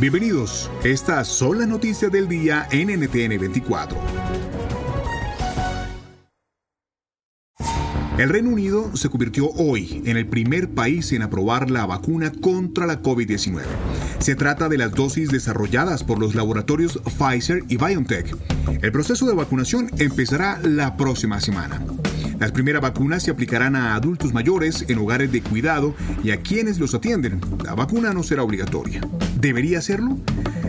Bienvenidos. Estas son las noticias del día en NTN 24. El Reino Unido se convirtió hoy en el primer país en aprobar la vacuna contra la COVID-19. Se trata de las dosis desarrolladas por los laboratorios Pfizer y BioNTech. El proceso de vacunación empezará la próxima semana. Las primeras vacunas se aplicarán a adultos mayores en hogares de cuidado y a quienes los atienden. La vacuna no será obligatoria. ¿Debería hacerlo?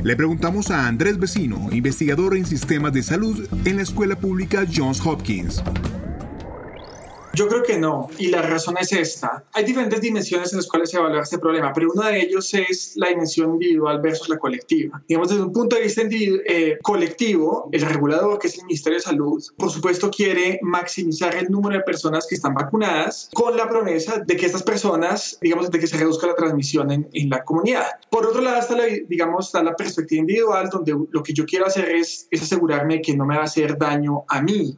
Le preguntamos a Andrés Vecino, investigador en sistemas de salud en la Escuela Pública Johns Hopkins. Yo creo que no, y la razón es esta. Hay diferentes dimensiones en las cuales se evalúa este problema, pero uno de ellos es la dimensión individual versus la colectiva. Digamos, desde un punto de vista eh, colectivo, el regulador, que es el Ministerio de Salud, por supuesto quiere maximizar el número de personas que están vacunadas con la promesa de que estas personas, digamos, de que se reduzca la transmisión en, en la comunidad. Por otro lado, está la, digamos, está la perspectiva individual, donde lo que yo quiero hacer es, es asegurarme que no me va a hacer daño a mí.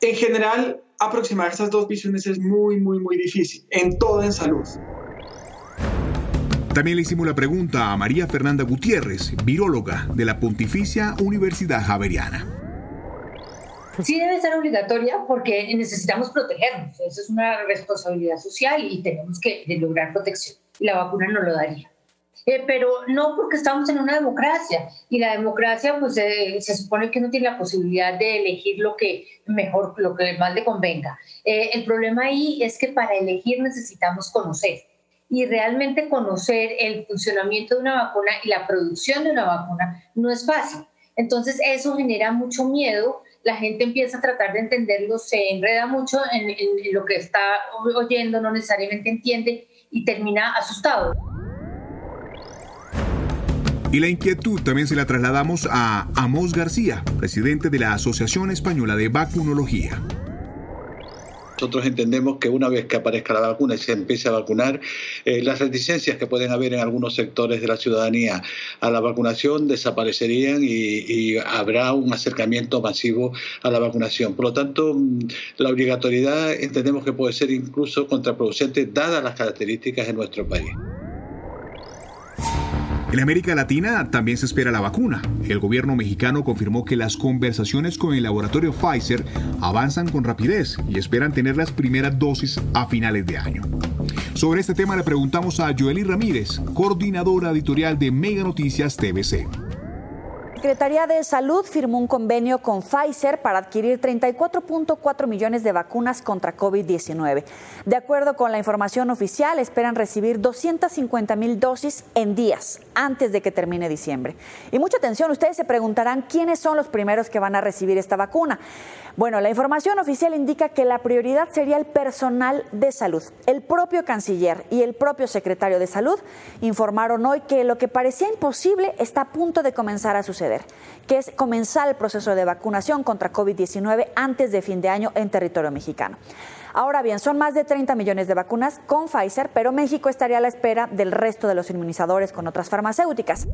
En general, aproximar esas dos visiones es muy, muy, muy difícil, en todo en salud. También le hicimos la pregunta a María Fernanda Gutiérrez, viróloga de la Pontificia Universidad Javeriana. Sí debe ser obligatoria porque necesitamos protegernos. Eso es una responsabilidad social y tenemos que lograr protección. Y la vacuna no lo daría. Eh, pero no porque estamos en una democracia y la democracia pues eh, se supone que no tiene la posibilidad de elegir lo que mejor, lo que más le convenga. Eh, el problema ahí es que para elegir necesitamos conocer y realmente conocer el funcionamiento de una vacuna y la producción de una vacuna no es fácil. Entonces eso genera mucho miedo, la gente empieza a tratar de entenderlo, se enreda mucho en, en lo que está oyendo, no necesariamente entiende y termina asustado. Y la inquietud también se la trasladamos a Amos García, presidente de la Asociación Española de Vacunología. Nosotros entendemos que una vez que aparezca la vacuna y se empiece a vacunar, eh, las reticencias que pueden haber en algunos sectores de la ciudadanía a la vacunación desaparecerían y, y, habrá un acercamiento masivo a la vacunación. Por lo tanto, mm, la obligatoriedad entendemos que puede ser incluso contraproducente dadas las características de nuestro país. En América Latina también se espera la vacuna. El gobierno mexicano confirmó que las conversaciones con el laboratorio Pfizer avanzan con rapidez y esperan tener las primeras dosis a finales de año. Sobre este tema le preguntamos a Joely Ramírez, coordinadora editorial de Mega Noticias TVC. Secretaría de Salud firmó un convenio con Pfizer para adquirir 34.4 millones de vacunas contra COVID-19. De acuerdo con la información oficial, esperan recibir 250 mil dosis en días antes de que termine diciembre. Y mucha atención, ustedes se preguntarán quiénes son los primeros que van a recibir esta vacuna. Bueno, la información oficial indica que la prioridad sería el personal de salud. El propio canciller y el propio secretario de salud informaron hoy que lo que parecía imposible está a punto de comenzar a suceder, que es comenzar el proceso de vacunación contra COVID-19 antes de fin de año en territorio mexicano. Ahora bien, son más de 30 millones de vacunas con Pfizer, pero México estaría a la espera del resto de los inmunizadores con otras farmacéuticas.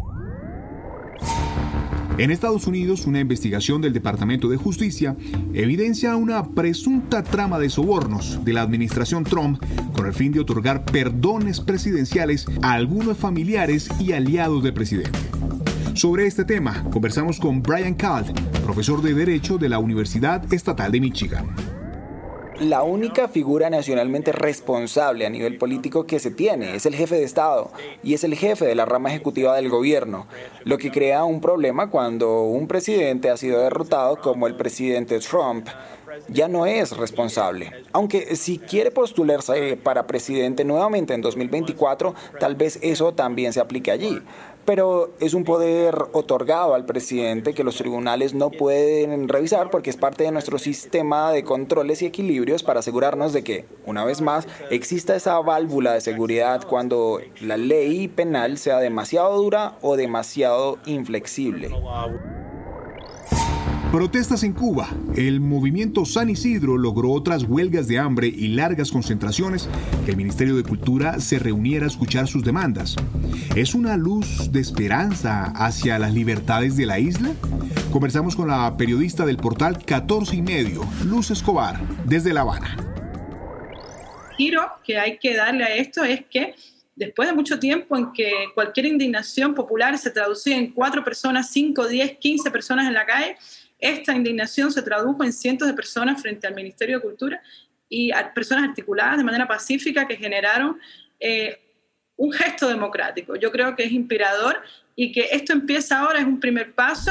En Estados Unidos, una investigación del Departamento de Justicia evidencia una presunta trama de sobornos de la administración Trump con el fin de otorgar perdones presidenciales a algunos familiares y aliados del presidente. Sobre este tema, conversamos con Brian Kalt, profesor de Derecho de la Universidad Estatal de Michigan. La única figura nacionalmente responsable a nivel político que se tiene es el jefe de Estado y es el jefe de la rama ejecutiva del gobierno, lo que crea un problema cuando un presidente ha sido derrotado como el presidente Trump ya no es responsable. Aunque si quiere postularse para presidente nuevamente en 2024, tal vez eso también se aplique allí pero es un poder otorgado al presidente que los tribunales no pueden revisar porque es parte de nuestro sistema de controles y equilibrios para asegurarnos de que, una vez más, exista esa válvula de seguridad cuando la ley penal sea demasiado dura o demasiado inflexible. Protestas en Cuba. El movimiento San Isidro logró otras huelgas de hambre y largas concentraciones que el Ministerio de Cultura se reuniera a escuchar sus demandas. ¿Es una luz de esperanza hacia las libertades de la isla? Conversamos con la periodista del portal 14 y medio, Luz Escobar, desde La Habana. Giro que hay que darle a esto es que después de mucho tiempo en que cualquier indignación popular se traducía en cuatro personas, cinco, diez, quince personas en la calle, esta indignación se tradujo en cientos de personas frente al Ministerio de Cultura y a personas articuladas de manera pacífica que generaron eh, un gesto democrático. Yo creo que es inspirador y que esto empieza ahora, es un primer paso.